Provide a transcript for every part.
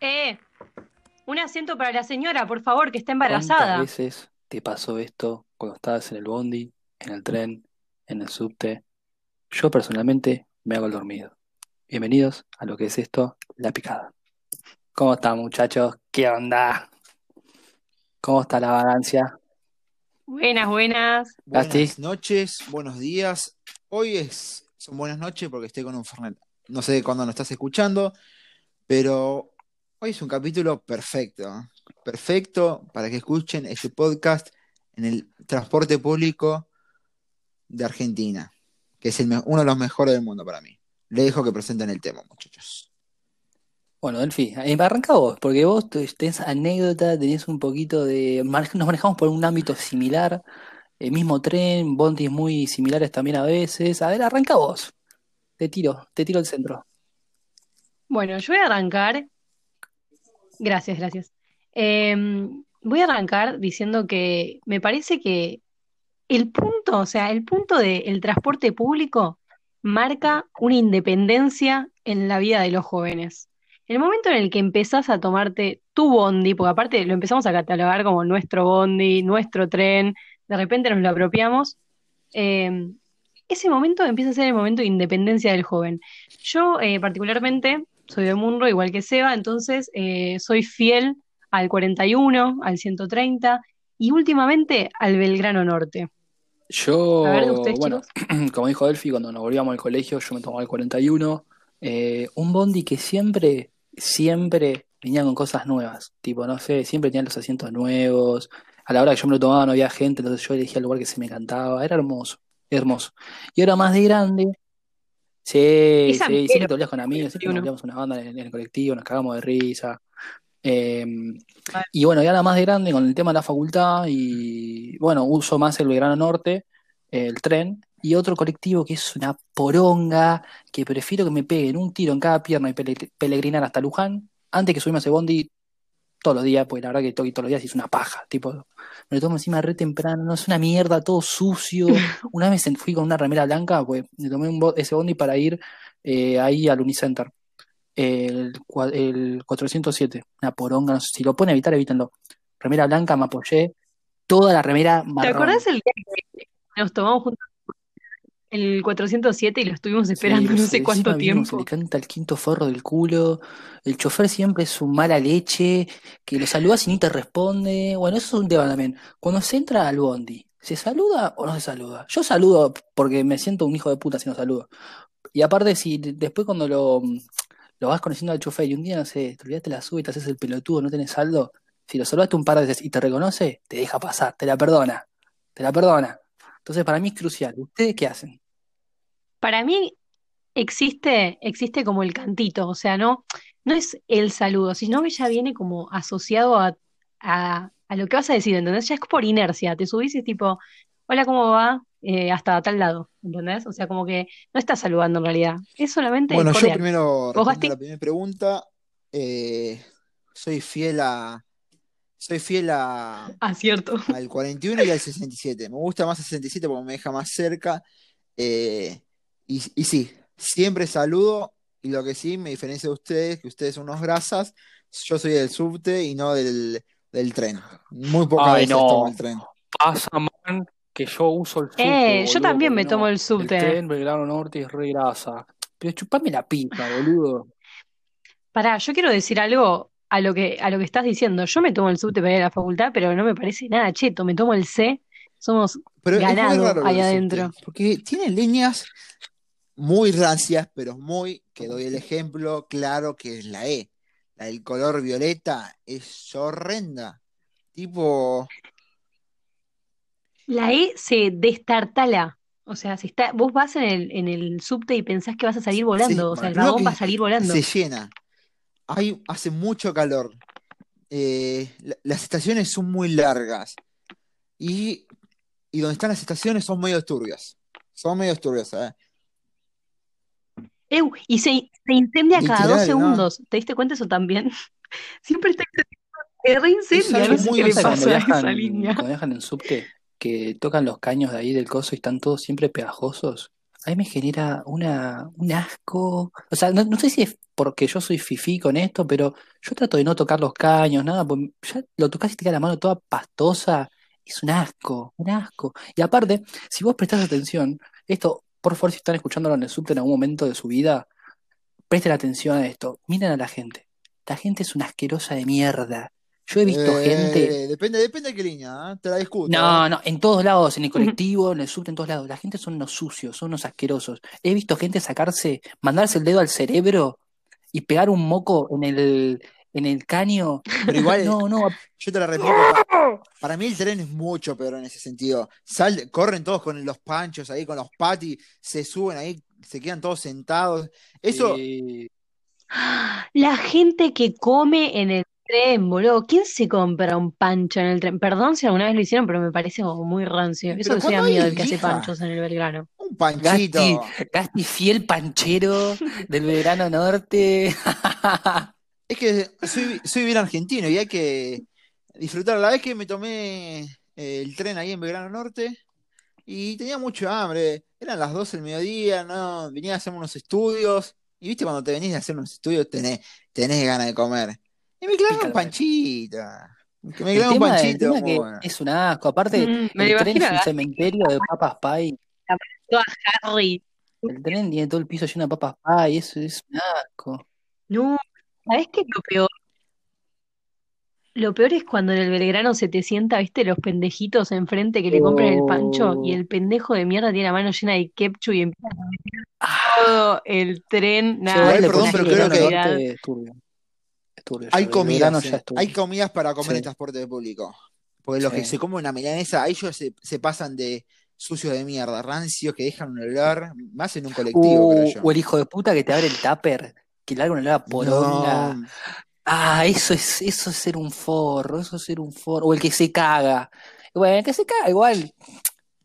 Eh, un asiento para la señora, por favor, que está ¿Cuántas embarazada. veces te pasó esto cuando estabas en el bondi, en el tren, en el subte? Yo personalmente me hago el dormido. Bienvenidos a lo que es esto, La Picada. ¿Cómo están, muchachos? ¿Qué onda? ¿Cómo está la vagancia? Buenas, buenas. Buenas noches, buenos días. Hoy es, son buenas noches porque estoy con un Fernet. No sé cuándo nos estás escuchando, pero hoy es un capítulo perfecto. ¿eh? Perfecto para que escuchen este podcast en el transporte público de Argentina, que es el uno de los mejores del mundo para mí. Le dejo que presenten el tema, muchachos. bueno, Delphi, eh, arranca vos, porque vos te- tenés anécdota, tenés un poquito de... Nos manejamos por un ámbito similar, el mismo tren, bondis muy similares también a veces. A ver, arranca vos. Te tiro, te tiro el centro. Bueno, yo voy a arrancar. Gracias, gracias. Eh, voy a arrancar diciendo que me parece que el punto, o sea, el punto del transporte público marca una independencia en la vida de los jóvenes. El momento en el que empezás a tomarte tu bondi, porque aparte lo empezamos a catalogar como nuestro bondi, nuestro tren, de repente nos lo apropiamos, eh, ese momento empieza a ser el momento de independencia del joven. Yo eh, particularmente soy de Munro, igual que Seba, entonces eh, soy fiel al 41, al 130 y últimamente al Belgrano Norte. Ver, Yo, ustedes, bueno, chicos. como dijo Delphi, cuando nos volvíamos al colegio, yo me tomaba el 41. eh, un bondi que siempre, siempre venía con cosas nuevas. Tipo, no sé, siempre tenían los asientos nuevos. A la hora que yo me lo tomaba no había gente, entonces yo elegía el lugar que se me cantaba. Era hermoso, hermoso. Y ahora más de grande, sí, sí, mierda, siempre te volvías con amigos, siempre nos 41. volvíamos una banda en, en el colectivo, nos cagamos de risa. Eh, y bueno, ya la más de grande con el tema de la facultad y bueno, uso más el Belgrano Norte, el tren y otro colectivo que es una poronga, que prefiero que me peguen un tiro en cada pierna y pele- peregrinar hasta Luján antes que subirme a ese bondi todos los días, porque la verdad que toque todos los días y es una paja, tipo, me lo tomo encima re temprano, no es una mierda, todo sucio. Una vez fui con una remera blanca, pues me tomé un bo- ese bondi para ir eh, ahí al Unicenter. El, el 407, una poronga, no sé, si lo a evitar, evítenlo. Remera blanca, me apoyé, toda la remera ¿Te marrón. acordás el día que nos tomamos juntos el 407 y lo estuvimos Sí, esperando no sé cuánto vino, se le tiempo? canta el quinto forro del culo, el chofer siempre es un mala leche, que lo saludas y ni te responde. Bueno, eso es un tema también. Cuando se entra al bondi, ¿se saluda o no se saluda? Yo saludo porque me siento un hijo de puta si no saludo. Y aparte, si de- después cuando lo, lo vas conociendo al chofer y un día, no sé, te olvidaste la sube y te haces el pelotudo, no tenés saldo, si lo saludaste un par de veces y te reconoce, te deja pasar, te la perdona, te la perdona. Entonces, para mí es crucial. ¿Ustedes qué hacen? Para mí existe, existe como el cantito, o sea, no, no es el saludo, sino que ya viene como asociado a, a, a lo que vas a decir, ¿entendés? Ya es por inercia, te subís y es tipo, hola, ¿cómo va? Eh, hasta tal lado, ¿entendés? O sea, como que no estás saludando en realidad, es solamente Bueno, yo primero ¿Vos, respondo la primera pregunta. Eh, soy fiel a, soy fiel a, Ah, cierto. al 41 y al 67. Me gusta más el 67 porque me deja más cerca. Eh, y, y sí, siempre saludo. Y lo que sí me diferencia de ustedes, que ustedes son unos grasas, yo soy del subte y no del, del tren. Muy pocas Ay, veces tomo no. el tren. Pasa, man, que yo uso el subte, Eh, yo también me tomo no, el el subte. tren Belgrano Norte es re grasa. Pero chupame la pipa, boludo. Pará, yo quiero decir algo a lo que, a lo que estás diciendo. Yo me tomo el subte para ir a la facultad, pero no me parece nada cheto. Me tomo el C, somos Pero es muy ganado raro lo ahí adentro. subte, porque tiene líneas muy rancias, pero muy, que doy el ejemplo claro que es la E. La del color violeta es horrenda. Tipo, La E se destartala. O sea, si está, vos vas en el, en el subte y pensás que vas a salir volando. O sea, el vagón va a salir volando. se llena. Hay, hace mucho calor. Eh, la- las estaciones son muy largas. Y, y donde están las estaciones son medio turbias. Son medio turbias, ¿eh? Eu, y se, se incendia cada dos segundos. ¿Te diste cuenta eso también? Siempre está se reincendia, no sé muy qué le pasa cuando a esa viajan, línea. cuando viajan en subte, que tocan los caños de ahí del coso y están todos siempre pegajosos. A mí me genera una, un asco. O sea, no, no sé si es porque yo soy fifí con esto, pero yo trato de no tocar los caños, nada, porque ya lo tocas y te queda la mano toda pastosa, es un asco, un asco. Y aparte, si vos prestás atención, esto, por favor, si están escuchándolo en el subte en algún momento de su vida, presten atención a esto, miren a la gente. La gente es una asquerosa de mierda. Yo he visto Eh, gente. depende, depende de qué línea, ¿eh? Te la discuto. No, no, en todos lados, en el colectivo, en el subte, en todos lados. La gente son unos sucios, son unos asquerosos. He visto gente sacarse, mandarse el dedo al cerebro y pegar un moco en el, en el caño. Pero igual, No, no, yo te la replico. pa- Para mí el tren es mucho peor en ese sentido. Sal, corren todos con los panchos ahí, con los patis, se suben ahí, se quedan todos sentados. Eso, eh, La gente que come en el tren, boludo. ¿Quién se compra un pancho en el tren? Perdón si alguna vez lo hicieron, pero me parece como muy rancio. Eso que soy amigo del que hace panchos en el Belgrano. un panchito. Gasti, Gasti fiel panchero del verano norte. Es que soy, soy bien argentino y hay que disfrutar. La vez que me tomé eh, el tren ahí en Belgrano Norte y tenía mucho hambre, eran las 12 del mediodía, no, venía a hacer unos estudios y viste cuando te venís a hacer unos estudios tenés, tenés ganas de comer. Y me clavé un. Que me clavé un panchito. bueno. es un asco. Aparte, Mm, me el lo tren es un cementerio de papas pie. toda Harry. El tren tiene todo el piso lleno de papas pie. Eso es un asco. No, ¿sabés qué es lo peor? Lo peor es cuando en el Belgrano se te sienta, viste, los pendejitos enfrente que le compran el pancho y Oh. el pendejo de mierda tiene la mano llena de ketchup y empieza a comer Ah, todo el tren. Nada, Igual, le es perdón, pero creo que hay El comidas, eh, hay comidas para comer en Sí, transporte público. Porque los que se comen una milanesa, ellos se, se pasan de sucios de mierda, rancios, que dejan un olor, más en un colectivo, creo Uh, yo. o el hijo de puta que te abre el tupper, que larga una olor a poronga. No, Ah, eso es, eso es ser un forro, eso es ser un forro. O el que se caga. Bueno, el que se caga, igual.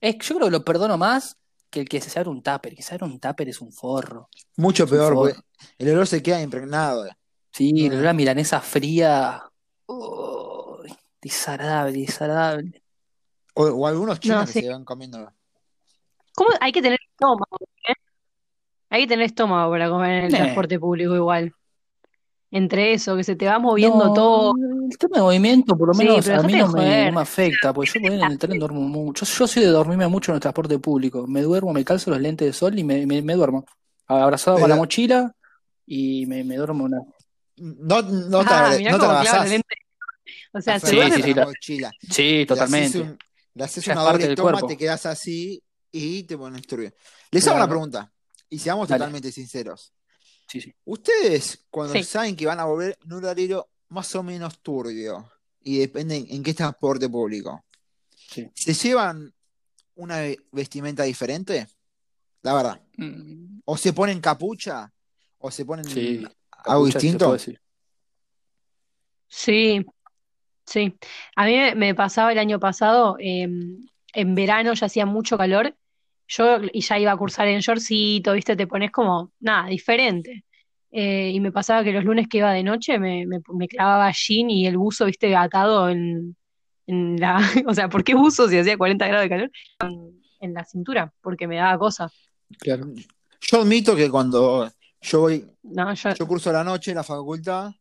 Es, yo creo que lo perdono más que el que se abre un tupper. Que se abre un tupper es un forro. mucho Es un peor, porque el olor se queda impregnado. Sí, el No. olor a milanesa fría. Uy, desagradable, desagradable. O, o algunos chinos No, que se van comiendo. ¿Cómo? Hay que tener estómago, ¿eh? Hay que tener estómago para comer en el Eh. transporte público igual. Entre eso, que se te va moviendo No, todo. el tema de movimiento, por lo menos a mí no me, joder. no me afecta, porque yo en el tren duermo mucho. Yo, yo soy de dormirme mucho en el transporte público. Me duermo, me calzo los lentes de sol y me, me, me duermo. Abrazado con la mochila y me, me duermo una. No, no te, Ah, no te abrazás lente. O sea, se Sí, sí, sí, la la- mochila. sí, Le haces, totalmente. un- le haces una doble toma, cuerpo. te quedas así y te pones turbio. Les hago una pregunta, y seamos Dale. totalmente sinceros. Sí, sí. Ustedes, cuando Sí. saben que van a volver en un horario más o menos turbio, y depende en, qué transporte público, sí. ¿se llevan una ve- vestimenta diferente? La verdad. Mm, ¿O se ponen capucha? ¿O se ponen Sí, algo distinto? Sí, sí. A mí me, pasaba el año pasado, eh, en verano ya hacía mucho calor, yo y ya iba a cursar en shortcito, ¿viste? Te pones como, nada, diferente. Eh, y me pasaba que los lunes que iba de noche me, me, me clavaba jean y el buzo, ¿viste? Atado en, en la... O sea, ¿por qué buzo si hacía 40 grados de calor? En la cintura, porque me daba cosa. Claro. Yo admito que cuando yo voy, No, yo... yo curso la noche en la facultad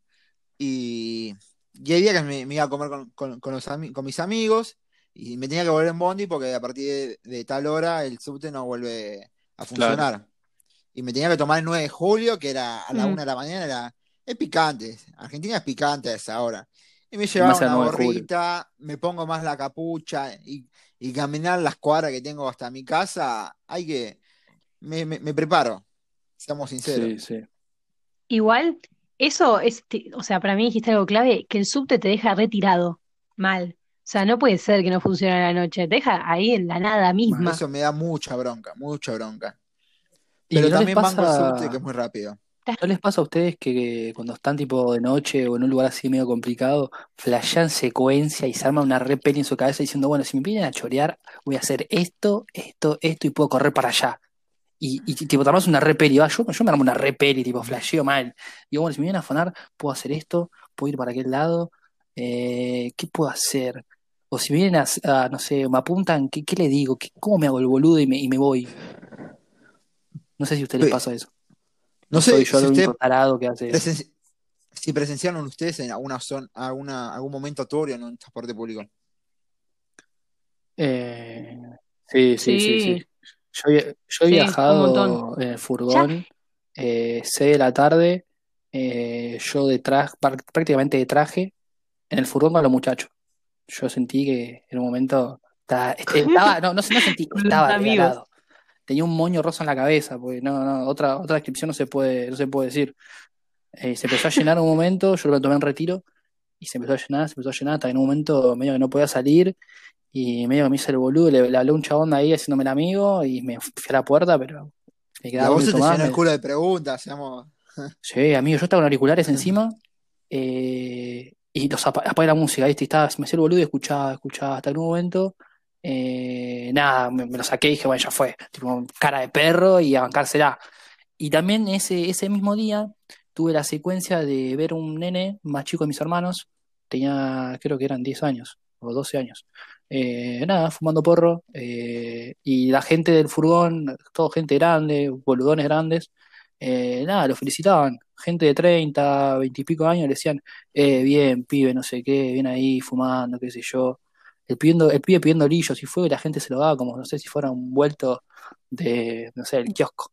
y, y hay días que me, me iba a comer con, con- con los ami- con mis amigos y me tenía que volver en Bondi porque a partir de, de tal hora el subte no vuelve a funcionar. Y me tenía que tomar el 9 de julio, que era a la Mm. 1 de la mañana, era, es picante. Argentina es picante a esa hora. Y me llevaba una 9 de julio. gorrita, me pongo más la capucha y, y caminar las cuadras que tengo hasta mi casa, hay que, me, me- me preparo, seamos sinceros. Sí, sí. Igual, eso es, o sea, para mí dijiste algo clave, que el subte te deja retirado, mal. O sea, no puede ser que no funcione a la noche, te deja ahí en la nada misma. Eso me da mucha bronca, mucha bronca. ¿Y Pero no también banco el pasa, subte que es muy rápido. no les pasa a ustedes que cuando están tipo de noche o en un lugar así medio complicado, flashean secuencia y se arman una re peli en su cabeza diciendo, bueno, si me vienen a chorear, voy a hacer esto, esto, esto y puedo correr para allá? Y, y tipo, te armas una re peli, va, yo, yo me armo una re peli, tipo, flasheo mal. Digo, bueno, si me vienen a afanar, puedo hacer esto, puedo ir para aquel lado, eh, ¿qué puedo hacer? O si vienen a, a, no sé, me apuntan, ¿qué, qué le digo? ¿Qué- ¿Cómo me hago el boludo y me, y me voy? No sé si a ustedes les pasa eso. No sé soy yo si el usted único tarado que hace eso. si presenciaron ustedes en alguna zona, alguna, algún momento turbio en un transporte público. Eh, sí, sí, sí, sí. Sí, Yo, yo he sí, viajado en el Ya, furgón, eh, 6 de la tarde, eh, yo de traje, prácticamente de traje, en el furgón con los muchachos. Yo sentí que en un momento estaba, estaba- no, no, no sentí, los estaba. Tenía un moño rosa en la cabeza, porque no, no, otra, otra descripción no se puede, no se puede decir. Eh, se empezó a llenar un momento, yo lo tomé en retiro, y se empezó a llenar, se empezó a llenar, hasta que en un momento medio que no podía salir, y medio que me hice el boludo, le, le hablé a un chabón ahí haciéndome el amigo, y me fui a la puerta, pero me Y quedaba a vos se te llenó el culo de preguntas, seamos. Sí, amigo, yo estaba con auriculares encima eh, y los apa- apagué la música, ¿viste? Y estaba, me hacía el boludo y escuchaba, escuchaba. Hasta en un momento, eh, nada, me, me lo saqué y dije, bueno, ya fue. Tipo, cara de perro y a bancársela. Y también ese, ese mismo día tuve la secuencia de ver un nene más chico de mis hermanos, tenía, creo que eran 10 años o 12 años. Eh, nada, fumando porro, eh, y la gente del furgón, todo gente grande, boludones grandes, eh, nada, lo felicitaban. Gente de 30, 20 y pico años le decían, eh, bien, pibe, no sé qué, bien ahí fumando, qué sé yo. El, pidiendo, el pibe pidiendo orillos y fuego y la gente se lo daba como, no sé, si fuera un vuelto de, no sé, el kiosco.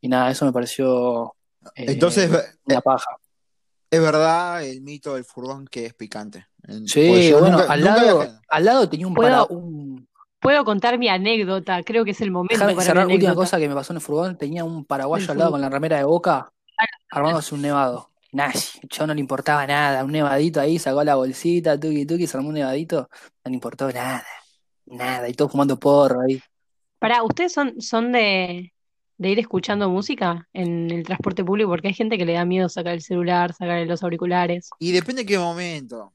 Y nada, eso me pareció Entonces, una paja. Es verdad el mito del furgón que es picante. Sí, yo bueno, nunca, al nunca lado, al lado tenía un para, Puedo, un, puedo contar mi anécdota. Creo que es el momento déjame para mi cerrar, última cosa que me pasó en el furgón, tenía un paraguayo al lado con la remera de Boca, armándose un nevado. Nah, el chabón no le importaba nada, un nevadito ahí, sacó la bolsita, tuki tuki, se armó un nevadito, no le importó nada, nada, y todos fumando porro ahí. Pará, ¿ustedes son, son de, de ir escuchando música en el transporte público? Porque hay gente que le da miedo sacar el celular, sacar los auriculares. Y depende de qué momento.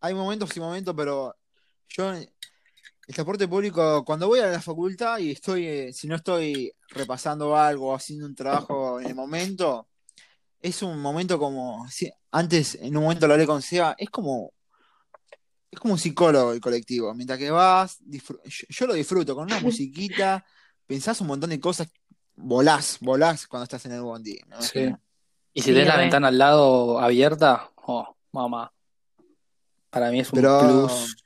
Hay momentos y momentos, pero yo el transporte público, cuando voy a la facultad y estoy, eh, si no estoy repasando algo o haciendo un trabajo en el momento, es un momento como, si- antes en un momento lo hablé con Seba, es como, es como un psicólogo el colectivo. Mientras que vas, yo, yo lo disfruto con una musiquita, pensás un montón de cosas, volás, volás cuando estás en el bondi, Sí. Y si Sí, tenés la ventana al lado abierta, oh, mamá, para mí es un Pero, plus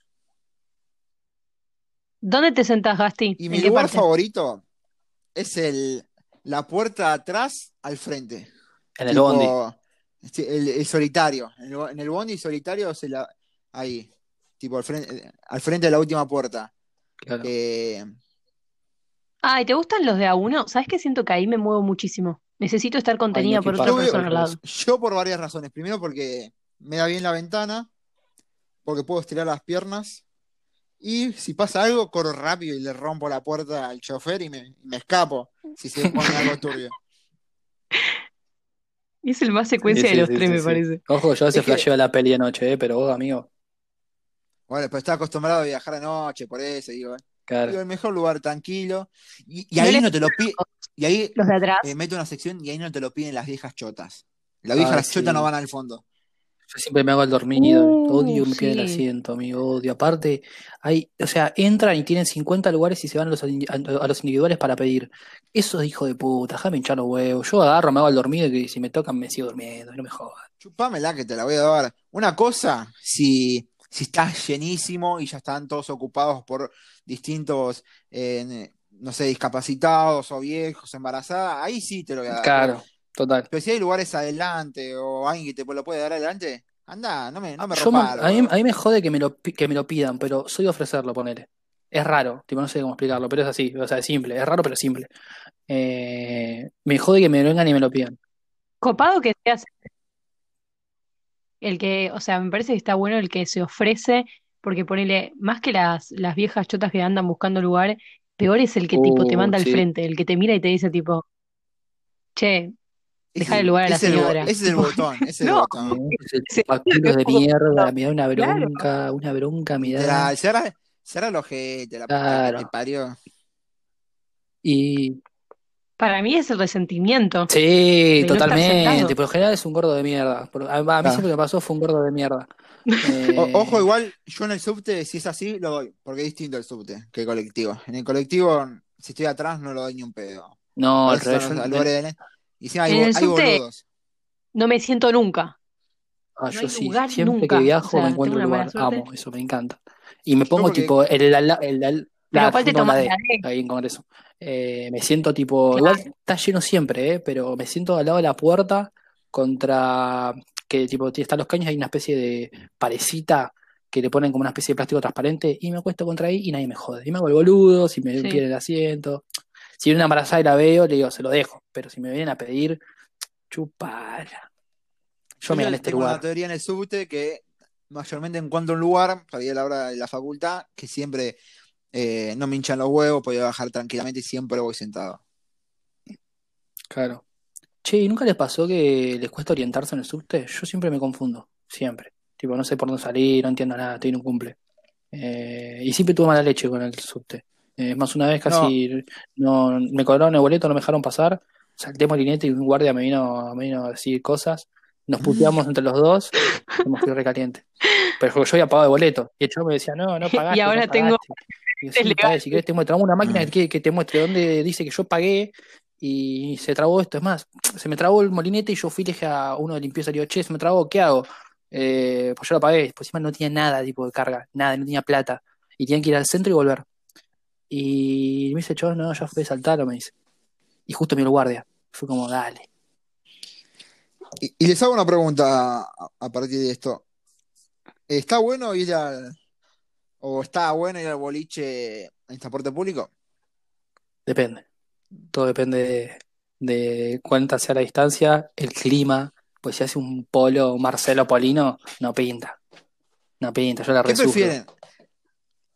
¿Dónde te sentás, Gasti? y ¿En mi lugar parte? favorito es el, la puerta atrás al frente. en el bondi. Tipo, el, el solitario. En el, en el bondi solitario se la, ahí. Tipo al frente, al frente de la última puerta. Claro. Eh, Ay, ¿te gustan los de a uno? ¿Sabes que siento que ahí me muevo muchísimo? Necesito estar Ay, contenida no, qué por otra persona al lado. yo por varias razones. Primero porque me da bien la ventana, porque puedo estirar las piernas. Y si pasa algo, corro rápido y le rompo la puerta al chofer y me, me escapo. Si se pone algo turbio. Y es el más Sí, secuencia de los sí, tres, sí, me sí. parece. Ojo, yo que, flasheo la peli anoche, eh, pero vos, amigo, bueno, pero estaba acostumbrado a viajar de noche, por eso, digo, digo, claro. el mejor lugar tranquilo. Y, y ¿No ahí no te lo gustan pide, los, y ahí los de atrás? eh, meto una sección y ahí no te lo piden las viejas chotas. Las viejas las chotas no sí. van al fondo. Yo siempre me hago el dormido, odio Uh, me piden el sí. asiento, amigo, odio. Aparte, hay, o sea, entran y tienen 50 lugares y se van a los, indi- a, a los individuales para pedir. Eso es hijo de puta, déjame hinchar los huevos. Yo agarro, me hago el dormido y si me tocan me sigo durmiendo, no me jodas. Chupámela que te la voy a dar. Una cosa, si, si estás llenísimo y ya están todos ocupados por distintos, eh, no sé, discapacitados o viejos, embarazadas, ahí sí te lo voy a dar. Claro, total. pero si hay lugares adelante o alguien que te lo puede dar adelante, anda, no me, no me a mí, a mí me jode que me lo, que me lo pidan, pero soy de ofrecerlo, ponele. Es raro, tipo, no sé cómo explicarlo, pero es así, o sea, es simple, es raro, pero simple. Eh, me jode que me vengan y me lo pidan. Copado que seas el que, o sea, me parece que está bueno el que se ofrece, porque ponele, más que las, las viejas chotas que andan buscando lugar, peor es el que tipo te Uh, manda al sí. frente, el que te mira y te dice tipo, che, dejar el lugar a la ese es el, señora. ese es el botón, ese es el no, botón. Es el se- chupaculos de mierda, me da una claro. bronca, una bronca me da. Cerra, cerra el ojete, la puta que te Claro. parió. Y Para mí es el resentimiento sí, no totalmente. sentado. Por lo general es un gordo de mierda. A, mí Claro. siempre que pasó fue un gordo de mierda. O- ojo, Eh, igual, yo en el subte, si es así, lo doy, porque es distinto el subte que el colectivo. En el colectivo, si estoy atrás, no lo doy ni un pedo. no, al revés. Y encima hay, En el hay subte boludos. no me siento nunca. Ah, No yo hay sí, siempre nunca. que O viajo sea, me encuentro un lugar, amo, eso me encanta. Y me Yo pongo porque, tipo el, el, el, el- el- Pero la, aparte junto a la D, ahí en Congreso. Eh, me siento tipo, Claro. igual está lleno siempre, eh, pero me siento al lado de la puerta contra, que tipo, están los caños, hay una especie de parecita que le ponen como una especie de plástico transparente y me acuesto contra ahí y nadie me jode. Y me hago el boludo, si me Sí. piden el asiento. Si viene una embarazada y la veo, le digo, se lo dejo. Pero si me vienen a pedir, chupala. Yo me gané este tengo una lugar. teoría en el subte que mayormente encuentro un lugar para ir a la hora de la facultad que siempre eh, no me hinchan los huevos, puedo bajar tranquilamente y siempre voy sentado. Claro. Che, ¿y nunca les pasó que les cuesta orientarse en el subte? Yo siempre me confundo, siempre. Tipo, no sé por dónde salir, no entiendo nada, estoy en un cumple. Eh, y siempre tuve mala leche con el subte. Eh, es más, una vez casi no, me cobraron el boleto, no me dejaron pasar, salté molinete y un guardia me vino, me vino a decir cosas, nos puteamos entre los dos, y me fui recaliente. Pero yo había pagado el boleto, y el chavo me decía, no, no Y pagaste, no ahora tengo. Y si querés te muestro, una máquina Mm. que, que te muestre dónde dice que yo pagué y se trabó esto. Es más, se me trabó el molinete y yo fui y le dije a uno de limpieza, le digo, che, se me trabó, ¿qué hago? Eh, pues yo lo pagué, pues encima no tenía nada tipo de carga, nada, no tenía plata. Y tenían que ir al centro y volver. Y me dice, chaval, no, ya fue saltalo, me dice. Y justo me el guardia. Fue como, dale. Y, y les hago una pregunta a, a partir de esto. ¿Está bueno ir al, o está bueno ir al boliche en transporte público? Depende. Todo depende de, de cuánta sea la distancia, el clima. Pues si hace un polo, Marcelo Polino, no pinta. No pinta, yo la ¿Qué resufro. prefieren?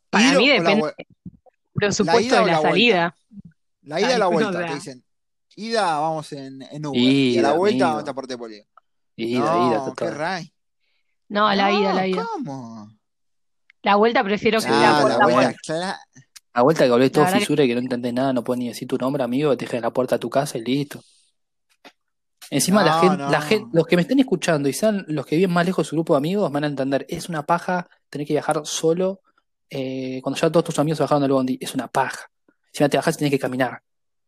Para ¿Ir mí depende presupuesto ida de la la vuelta? salida. La ida o la vuelta, te dicen. Ida vamos en, en Uber y a la Ida, vuelta vamos en transporte público. Ida, ida, No, qué total. ray. no, la ida, la No, ida. ¿cómo? La vuelta prefiero que la Ah, vuelta, la la vuelta, vuelta. claro. A vuelta que volvés La todo fisura y que no entendés nada, no puedes ni decir tu nombre, amigo, te dejan en la puerta de tu casa y listo. Encima la No, gente, la gente, no. los que me estén escuchando y sean los que viven más lejos de su grupo de amigos van a entender, es una paja tener que viajar solo eh, cuando ya todos tus amigos se bajaron del bondi, es una paja. Encima te bajás y tenés que caminar.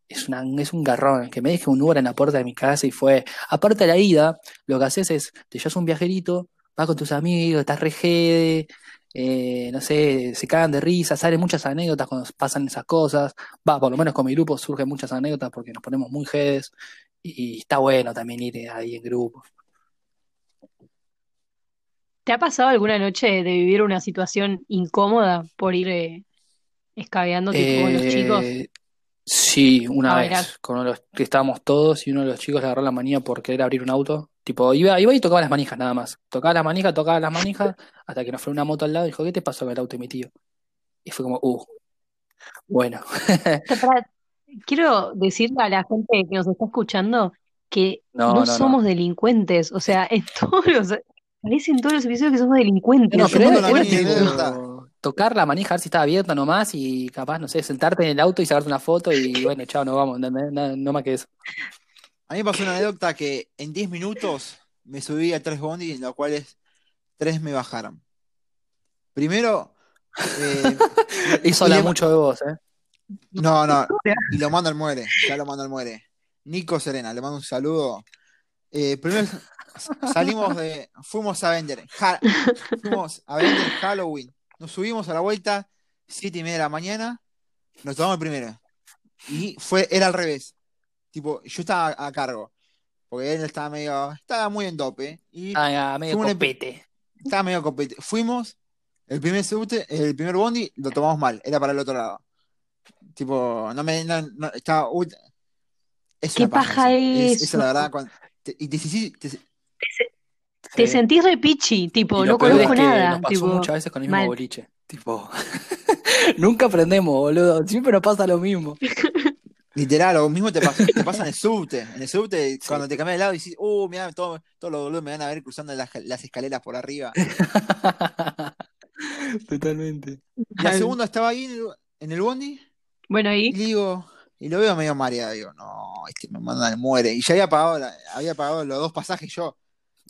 Es una, es un garrón, que me deje un Uber en la puerta de mi casa y fue. Aparte de la ida, lo que haces es, te llevas un viajerito, vas con tus amigos, estás re jede, eh, no sé, se cagan de risa, salen muchas anécdotas cuando pasan esas cosas. Va, por lo menos con mi grupo surgen muchas anécdotas porque nos ponemos muy jedes y está bueno también ir ahí en grupo. ¿Te ha pasado alguna noche de vivir una situación incómoda por ir eh, escabeando tipo con los chicos Eh, sí, una vez, con uno de los que estábamos todos y uno de los chicos le agarró la manía por querer abrir un auto. Tipo, iba, iba y tocaba las manijas nada más. Tocaba las manijas, tocaba las manijas, hasta que nos fue una moto al lado y dijo, ¿qué te pasó con el auto de mi tío? Y fue como, uh, bueno. Quiero decirle a la gente que nos está escuchando que No, no no, no. somos delincuentes. O sea, en todos los, parece en todos los episodios que somos delincuentes. No, Yo pero tocar la manija, a ver si estaba abierta nomás y capaz, no sé, sentarte en el auto y sacarte una foto y bueno, chao, nos vamos, no, no- no más que eso. A mí me pasó una anécdota que en 10 minutos me subí a tres bondis, en los cuales tres me bajaron. Primero, eh, Eso habla mucho de vos, ¿eh? no, no, y lo mando al muere, ya lo mando al muere. Nico Serena, le mando un saludo. Eh, primero salimos de, fuimos a vender, Ja- fuimos a vender Halloween. Nos subimos a la vuelta, siete y media de la mañana, nos tomamos el primero. Y fue, era al revés. Tipo, yo estaba a cargo, porque él estaba medio, estaba muy en dope. Y Ah, medio Fue un epi- copete. estaba medio competi- Fuimos, el primer subte, el primer bondi lo tomamos mal, era para el otro lado. Tipo, no me, no, no, estaba, uy, es ¿Qué una paja. Es, eso? eso la verdad, cuando- te- y te, te- te- sentís re pichi, Y tipo, no peor es conozco que nada. nos pasó Tipo, muchas veces con el mismo mal. boliche. Tipo, nunca aprendemos, boludo. Siempre nos pasa lo mismo. literal, lo mismo te pasa, te pasa en el subte. En el subte, Sí. cuando te cambias de lado y dices, uh, mira, todo- todos los boludos me van a ver cruzando las, las escaleras por arriba. Totalmente. Y la segunda estaba ahí en el, en el bondi Bueno, y ahí, le digo, y lo veo medio mareado, digo, no, este me manda al muere. Y ya había pagado, la- había pagado los dos pasajes yo.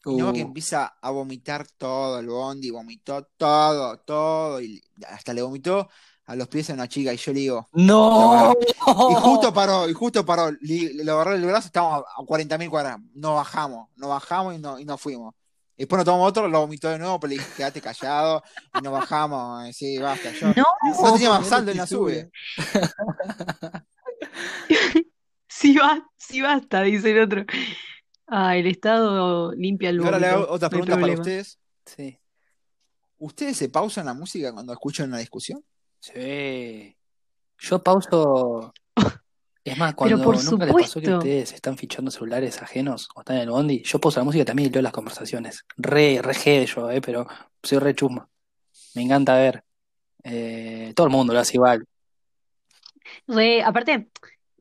Y no, que Uh, empieza a vomitar todo el bondi, vomitó todo, todo, y hasta le vomitó a los pies de una chica y yo le digo, ¡No! y justo paró, y justo paró, le, le agarré el brazo, estábamos a 40.000 cuadras, no bajamos, no bajamos y no, y no fuimos. Y después nos tomamos otro, lo vomitó de nuevo, pero le dije, quédate callado, y nos bajamos, y sí, basta, yo No, no tenía más saldo en la sube. sí, va, sí basta, dice el otro. Ah, el Estado limpia el Y ahora le hago otra pregunta para ustedes. Sí, ¿Ustedes se pausan la música cuando escuchan una discusión? sí. Yo pauso. Es más, cuando por nunca les pasó que supuesto. ustedes están fichando celulares ajenos o están en el bondi, yo pauso la música y también leo las conversaciones. Re, re G yo, eh, pero soy re chusma. Me encanta ver. Eh, todo el mundo lo hace igual. Re, aparte,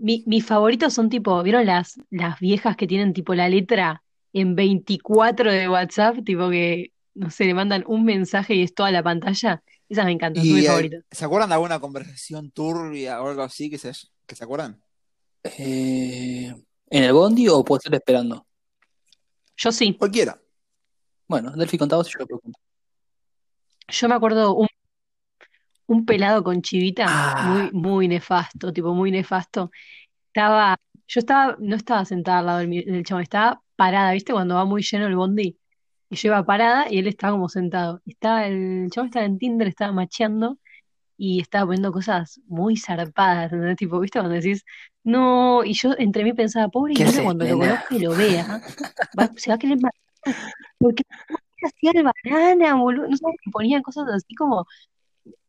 mi- mis favoritos son tipo, ¿vieron las, las viejas que tienen tipo la letra en 24 de WhatsApp? Tipo que, no sé, le mandan un mensaje y es toda la pantalla. Esas me encantan, son mis ¿Y favoritas. se acuerdan de alguna conversación turbia o algo así que se, que se acuerdan? Eh, ¿en el bondi o puedo estar esperando? Yo sí, Cualquiera. Bueno, Delphi contados y yo pregunto. yo me acuerdo un, un pelado con chivita Ah, muy, muy nefasto, tipo muy nefasto. Estaba, yo estaba, no estaba sentada al lado del, del chabón, estaba parada, ¿viste? Cuando va muy lleno el bondi. Y yo iba parada y él estaba como sentado. Estaba el chabón estaba en Tinder, estaba macheando y estaba poniendo cosas muy zarpadas, ¿entendés? Tipo, ¿viste? Cuando decís, no, y yo entre mí pensaba, pobre ¿qué Ilona, haces, cuando lo conozca y lo vea, va- se va a querer matar. Porque hacía el banana, boludo. No sé, ponían cosas así como,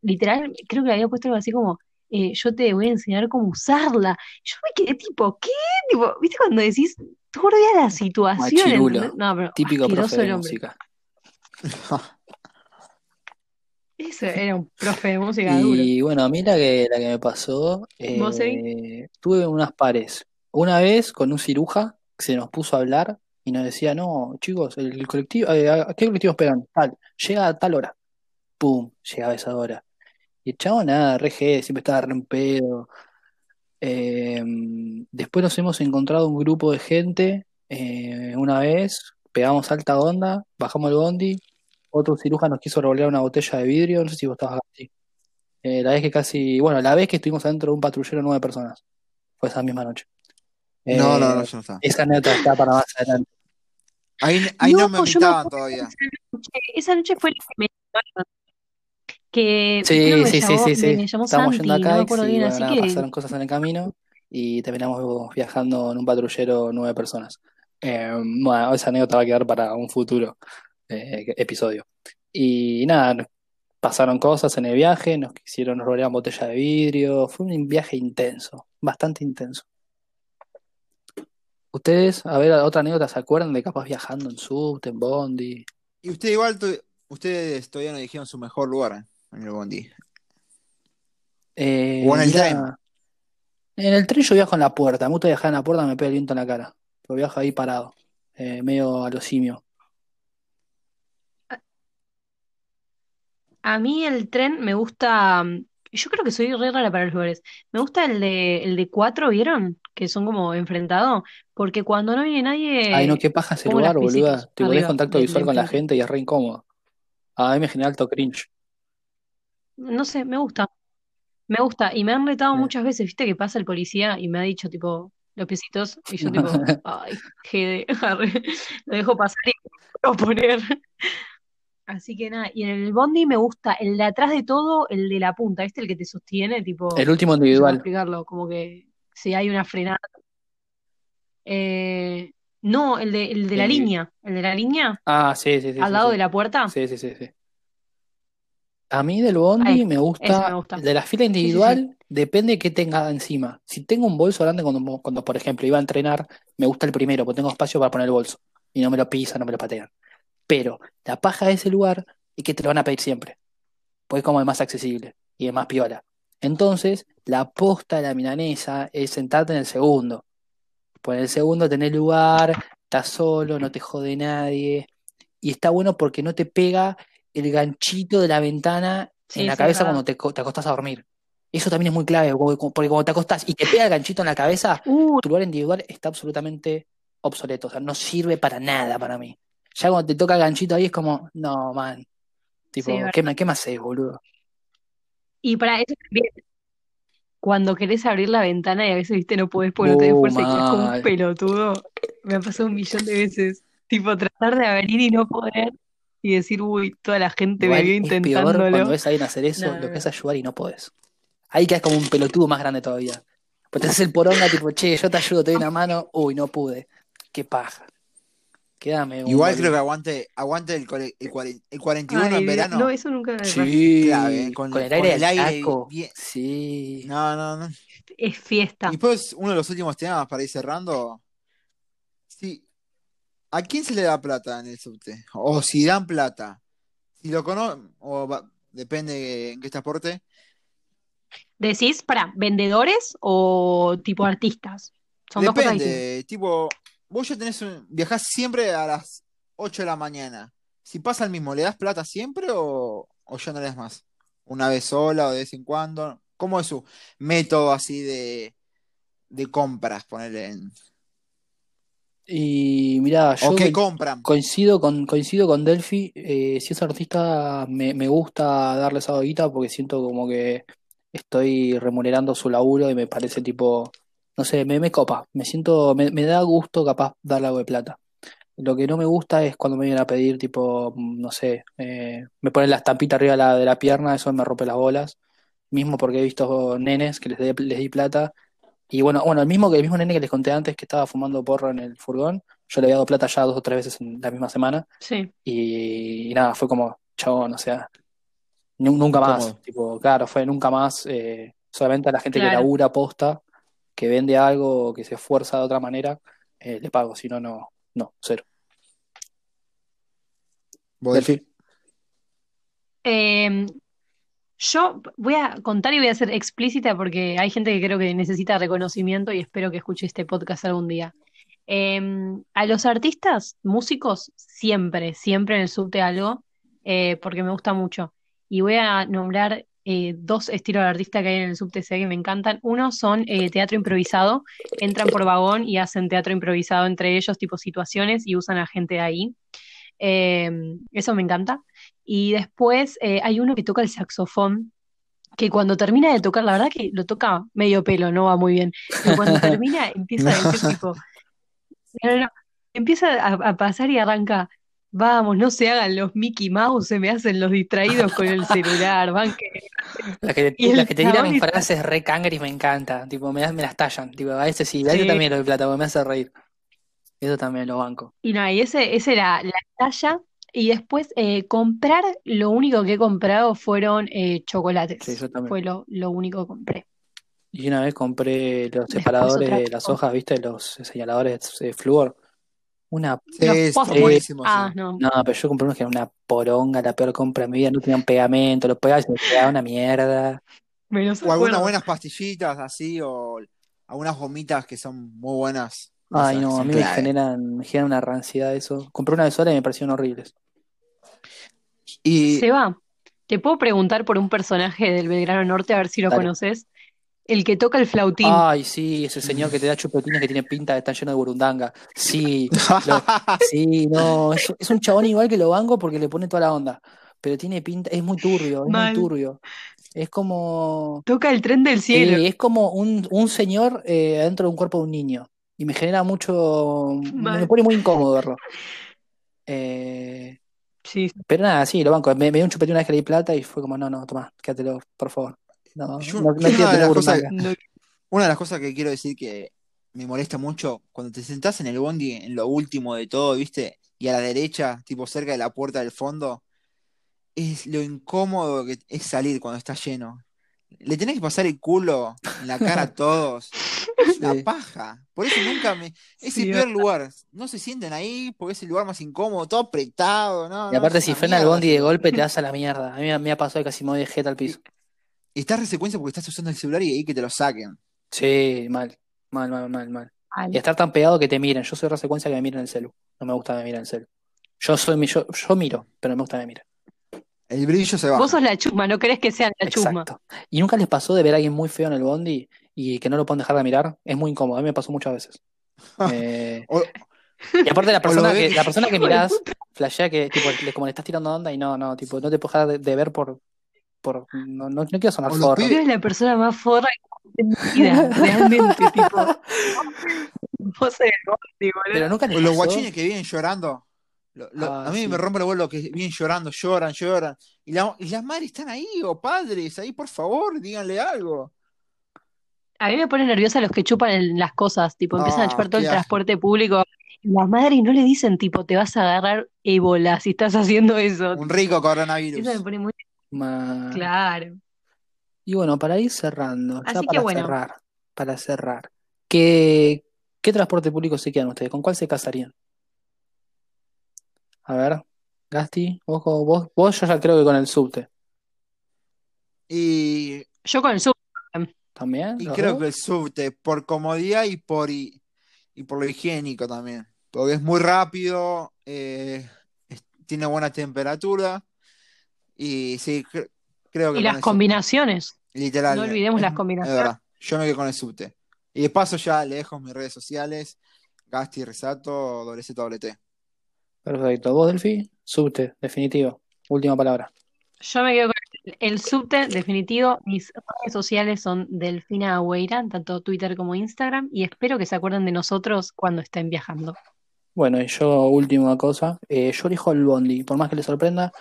literal, creo que le había puesto algo así como, eh, yo te voy a enseñar cómo usarla. Yo me quedé tipo, ¿qué? Tipo, ¿viste cuando decís, turbia la situación. No, pero típico profe de música. Ese era un profe de música duro. Y bueno, a mí la que, la que me pasó, eh, tuve unas pares. Una vez con un ciruja que se nos puso a hablar y nos decía, no, chicos, el, el colectivo, eh, ¿a qué colectivo esperan? Tal, llega a tal hora. Pum, llegaba esa hora. Y el chavo nada, re G, siempre estaba re en pedo. Eh, después nos hemos encontrado un grupo de gente eh, una vez, pegamos alta onda, bajamos el bondi, otro ciruja nos quiso revolver una botella de vidrio, no sé si vos estabas así. Eh, la vez que casi, bueno, la vez que estuvimos adentro de un patrullero nueve personas, fue esa misma noche. No, no, Eh, no, yo no estaba. esa anécdota está para más adelante. Ahí, ahí no me No, yo me invitaban acuerdo todavía. esa noche, esa noche fue la que me llamaron, que Sí, me sí, sí, llamó, sí, sí. Estábamos Santi, yendo a no y bien, bueno, así nada, que pasaron cosas en el camino y terminamos viajando en un patrullero nueve personas. Eh, bueno, esa anécdota va a quedar para un futuro eh, episodio. Y nada, pasaron cosas en el viaje, nos quisieron, nos robaron botella de vidrio, fue un viaje intenso, bastante intenso. Ustedes, a ver, otra anécdota, ¿se acuerdan de capaz viajando en subte, en bondi? Y usted igual, ustedes todavía no dijeron su mejor lugar en el bondi. Eh, O en el mirá, tren. En el tren yo viajo en la puerta, me gusta viajar en la puerta, me pega el viento en la cara. Pero viajo ahí parado, eh, medio a lo simio. a mí el tren me gusta, yo creo que soy re rara para los lugares, me gusta el de, el de cuatro, ¿vieron? Que son como enfrentados, porque cuando no viene Ay, no, nadie, qué paja ese lugar, boluda. Te arriba contacto visual con la gente y es re incómodo. A mí me genera alto cringe. No sé, me gusta. Me gusta, y me han retado muchas veces, viste que pasa el policía y me ha dicho tipo los piecitos, y yo tipo, ay, jede, arre, lo dejo pasar y me voy a poner. Así que nada, y en el bondi me gusta el de atrás de todo, el de la punta, ¿viste? El que te sostiene, tipo, El último individual. explicarlo, como que si hay una frenada. Eh, no, el de, el de la El- línea, el de la línea, Ah, sí, sí, sí, al sí, lado sí. de la puerta, Sí, sí, sí, sí. A mí del bondi Ahí, me gusta, me gusta. de la fila Sí, sí, sí. individual, depende de qué tenga encima. Si tengo un bolso grande cuando, cuando, por ejemplo, iba a entrenar, me gusta el primero, porque tengo espacio para poner el bolso. Y no me lo pisan, no me lo patean. Pero la paja de ese lugar es que te lo van a pedir siempre. Pues como es más accesible y es más piola. Entonces, la posta de la milanesa es sentarte en el segundo. Pues en el segundo tenés lugar, estás solo, no te jode nadie. Y está bueno porque no te pega el ganchito de la ventana Sí, en la sí, cabeza cuando te, te acostás a dormir. Eso también es muy clave, porque cuando te acostás y te pega el ganchito en la cabeza, Uh, tu lugar individual está absolutamente obsoleto. O sea, no sirve para nada para mí. Ya cuando te toca el ganchito ahí es como, no, man. Tipo, Sí, ¿qué, qué más haces, boludo? Y para eso también, cuando querés abrir la ventana y a veces, viste, no podés porque no tenés Uh, fuerza y quedás como un pelotudo, me ha pasado un millón de veces. Tipo, tratar de abrir y no poder y decir, uy, toda la gente me vio es peor cuando intentándolo. ves a alguien hacer eso, No, lo que es ayudar y no podés. Ahí quedas como un pelotudo más grande todavía. Pues te haces el poronga, tipo, che, yo te ayudo, te doy una mano. Uy, no pude. Qué paja. Quédame un Igual creo que aguante, aguante el, el, cuare- el 41 Ay, en verano. no, eso nunca me pasa. Clave, Sí, con, con el con aire el taco. bien. Sí. No, no, no. Es fiesta. Y después, uno de los últimos temas para ir cerrando. ¿A quién se le da plata en el subte? O si dan plata. Si lo conocen, o va- depende en qué transporte. ¿Decís para vendedores o tipo artistas? Son dos cosas. Depende, tipo, vos ya tenés un, viajás siempre a las 8 de la mañana. Si pasa el mismo, ¿le das plata siempre o, o ya no le das más? ¿Una vez sola o de vez en cuando? ¿Cómo es su método así de, de compras, ponerle en... Y mirá, yo ¿O qué coin- compran? coincido con, coincido con Delphi. eh, si es artista, me, me gusta darle esa guita porque siento como que estoy remunerando su laburo y me parece tipo, no sé, me, me copa. Me siento, me, me da gusto capaz darle algo de plata. Lo que no me gusta es cuando me vienen a pedir, tipo, no sé, eh, me ponen la estampita arriba de la, de la pierna, eso me rompe las bolas. Mismo porque he visto nenes que les, de- les di plata. Y bueno, bueno, el mismo que el mismo nene que les conté antes que estaba fumando porro en el furgón, yo le había dado plata ya dos o tres veces en la misma semana. Sí. Y, y nada, fue como, chabón, o sea, nu- nunca más. Tipo, claro, fue nunca más. eh, solamente a la gente que labura posta, que vende algo, o que se esfuerza de otra manera, eh, le pago. Si no, no, no, cero. Vos- Delphi. Eh, yo voy a contar y voy a ser explícita porque hay gente que creo que necesita reconocimiento y espero que escuche este podcast algún día. Eh, a los artistas, músicos, siempre, siempre en el subte algo, eh, porque me gusta mucho. Y voy a nombrar eh, dos estilos de artista que hay en el subte sé que me encantan. Uno son eh, teatro improvisado, entran por vagón y hacen teatro improvisado entre ellos, tipo situaciones, y usan a gente ahí. Eh, eso me encanta. Y después eh, hay uno que toca el saxofón, que cuando termina de tocar, la verdad que lo toca medio pelo, no va muy bien. Pero cuando termina, empieza a decir tipo, no, no, no. Empieza a, a pasar y arranca, vamos, no se hagan los Mickey Mouse, se me hacen los distraídos con el celular, van que... Las que, las que te tiran frases re cangris me encanta. Tipo, me, me las tallan. Tipo, a ese sí, a ese también lo doy plata, porque me hace reír. Eso también lo banco. Y no, y ese, ese era la talla. Y después eh, comprar, lo único que he comprado fueron eh, chocolates. Sí, yo también. Fue lo, lo único que compré. Y una vez compré los separadores de las hojas, ¿viste? Los señaladores de flúor. Una. Sí. Ah, sí. no. No, pero yo compré unos que eran una poronga, la peor compra de mi vida. No tenían pegamento, los pegaba y se me quedaba una mierda. O algunas buenas pastillitas así, o algunas gomitas que son muy buenas. Ay, no, a mí me generan, me generan una ranciedad eso. Compré una de sola y me parecieron horribles. Y Seba, ¿te puedo preguntar por un personaje del Belgrano Norte a ver si lo Dale. conoces? El que toca el flautín. Ay, sí, ese señor que te da chupetines que tiene pinta de estar lleno de burundanga. Sí, lo- sí, no, es, es un chabón igual que lo banco porque le pone toda la onda. Pero tiene pinta, es muy turbio, es muy turbio. Es como, Toca el tren del sí, cielo. es como un, un señor eh, adentro de un cuerpo de un niño. Y me genera mucho, me pone muy incómodo verlo. Eh, Sí, pero nada, sí, lo banco. Me, me dio un chupetín una vez que le di plata y fue como, no, no, toma, quédatelo, por favor. No, Yo- no, no yo una de las cosas- una de las cosas que quiero decir que me molesta mucho, cuando te sentás en el bondi en lo último de todo, ¿viste? Y a la derecha, tipo cerca de la puerta del fondo, es lo incómodo que es salir cuando está lleno. Le tenés que pasar el culo en la cara a todos. Es una Sí. paja. Por eso nunca me. Es Sí, el peor lugar. No se sienten ahí porque es el lugar más incómodo, todo apretado, ¿no? Y aparte, es si frena el bondi de golpe, te das a la mierda. A mí me, ha pasado que casi me voy de jeta al piso. Y estás resecuencia porque estás usando el celular y ahí que te lo saquen. Sí, mal, mal, mal, mal, mal. Y estar tan pegado que te miren. Yo soy resecuencia que me miren el celu. No me gusta que me miren el celu. Yo soy mi- yo, yo miro, pero no me gusta que me miren. El brillo se baja. Vos sos la chusma, no querés que sean la chusma. Exacto. ¿Y nunca les pasó de ver a alguien muy feo en el bondi y que no lo pueden dejar de mirar? Es muy incómodo. A mí me pasó muchas veces. Eh, O- y aparte la persona que, la persona que mirás, flashea que tipo, le- como le estás tirando onda y no, no, tipo, no te puedes dejar de, de ver por, por no, no, no quiero sonar pibes- Tú eres la persona más forra mi vida, realmente, tipo. Vos eres Gotti, boludo. Pero nunca les los guachines que vienen llorando. Lo- lo- Ah, a mí sí. me rompe el vuelo que vienen llorando, lloran, lloran. Y, la- y las madres están ahí, o padres, ahí por favor, díganle algo. A mí me pone nerviosa los que chupan en las cosas, tipo, empiezan a Ah, chupar todo el asco. transporte público. Y las madres no le dicen, tipo, te vas a agarrar ébola si estás haciendo eso. Un rico Eso me coronavirus. pone muy Ma- claro. Y bueno, para ir cerrando, ya Así que para bueno. cerrar, para cerrar, ¿qué, qué transporte público se quedan ustedes? ¿Con cuál se casarían? A ver, Gasti, vos, vos, vos yo ya creo que con el subte. Y, Yo con el sub. ¿También? y ¿Los creo dos? que el subte, por comodidad y por, y, y por lo higiénico también. Porque es muy rápido, eh, es- tiene buena temperatura. Y sí, cre- creo que Y las combinaciones. Literal. No olvidemos es- las Es combinaciones. verdad, yo me quedo con el subte. Y de paso ya le dejo mis redes sociales, Gasti Risato, WZWT. Perfecto. ¿Vos, Delphi? Subte, definitivo. Última palabra. Yo me quedo con el, subte definitivo. Mis redes sociales son Delfina Agüeira, tanto Twitter como Instagram, y espero que se acuerden de nosotros cuando estén viajando. Bueno, y yo, última cosa, eh, yo elijo el Bondi, por más que les sorprenda,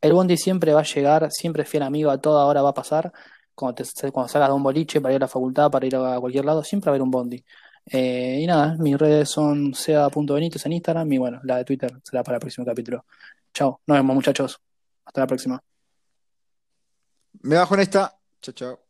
el Bondi siempre va a llegar, siempre es fiel amigo, a toda hora va a pasar, cuando, te, cuando salgas de un boliche para ir a la facultad, para ir a cualquier lado, siempre va a haber un Bondi. Eh, y nada, mis redes son sea.benitos en Instagram y bueno, la de Twitter será para el próximo capítulo. Chao, nos vemos muchachos, hasta la próxima. Me bajo en esta. Chao, chao.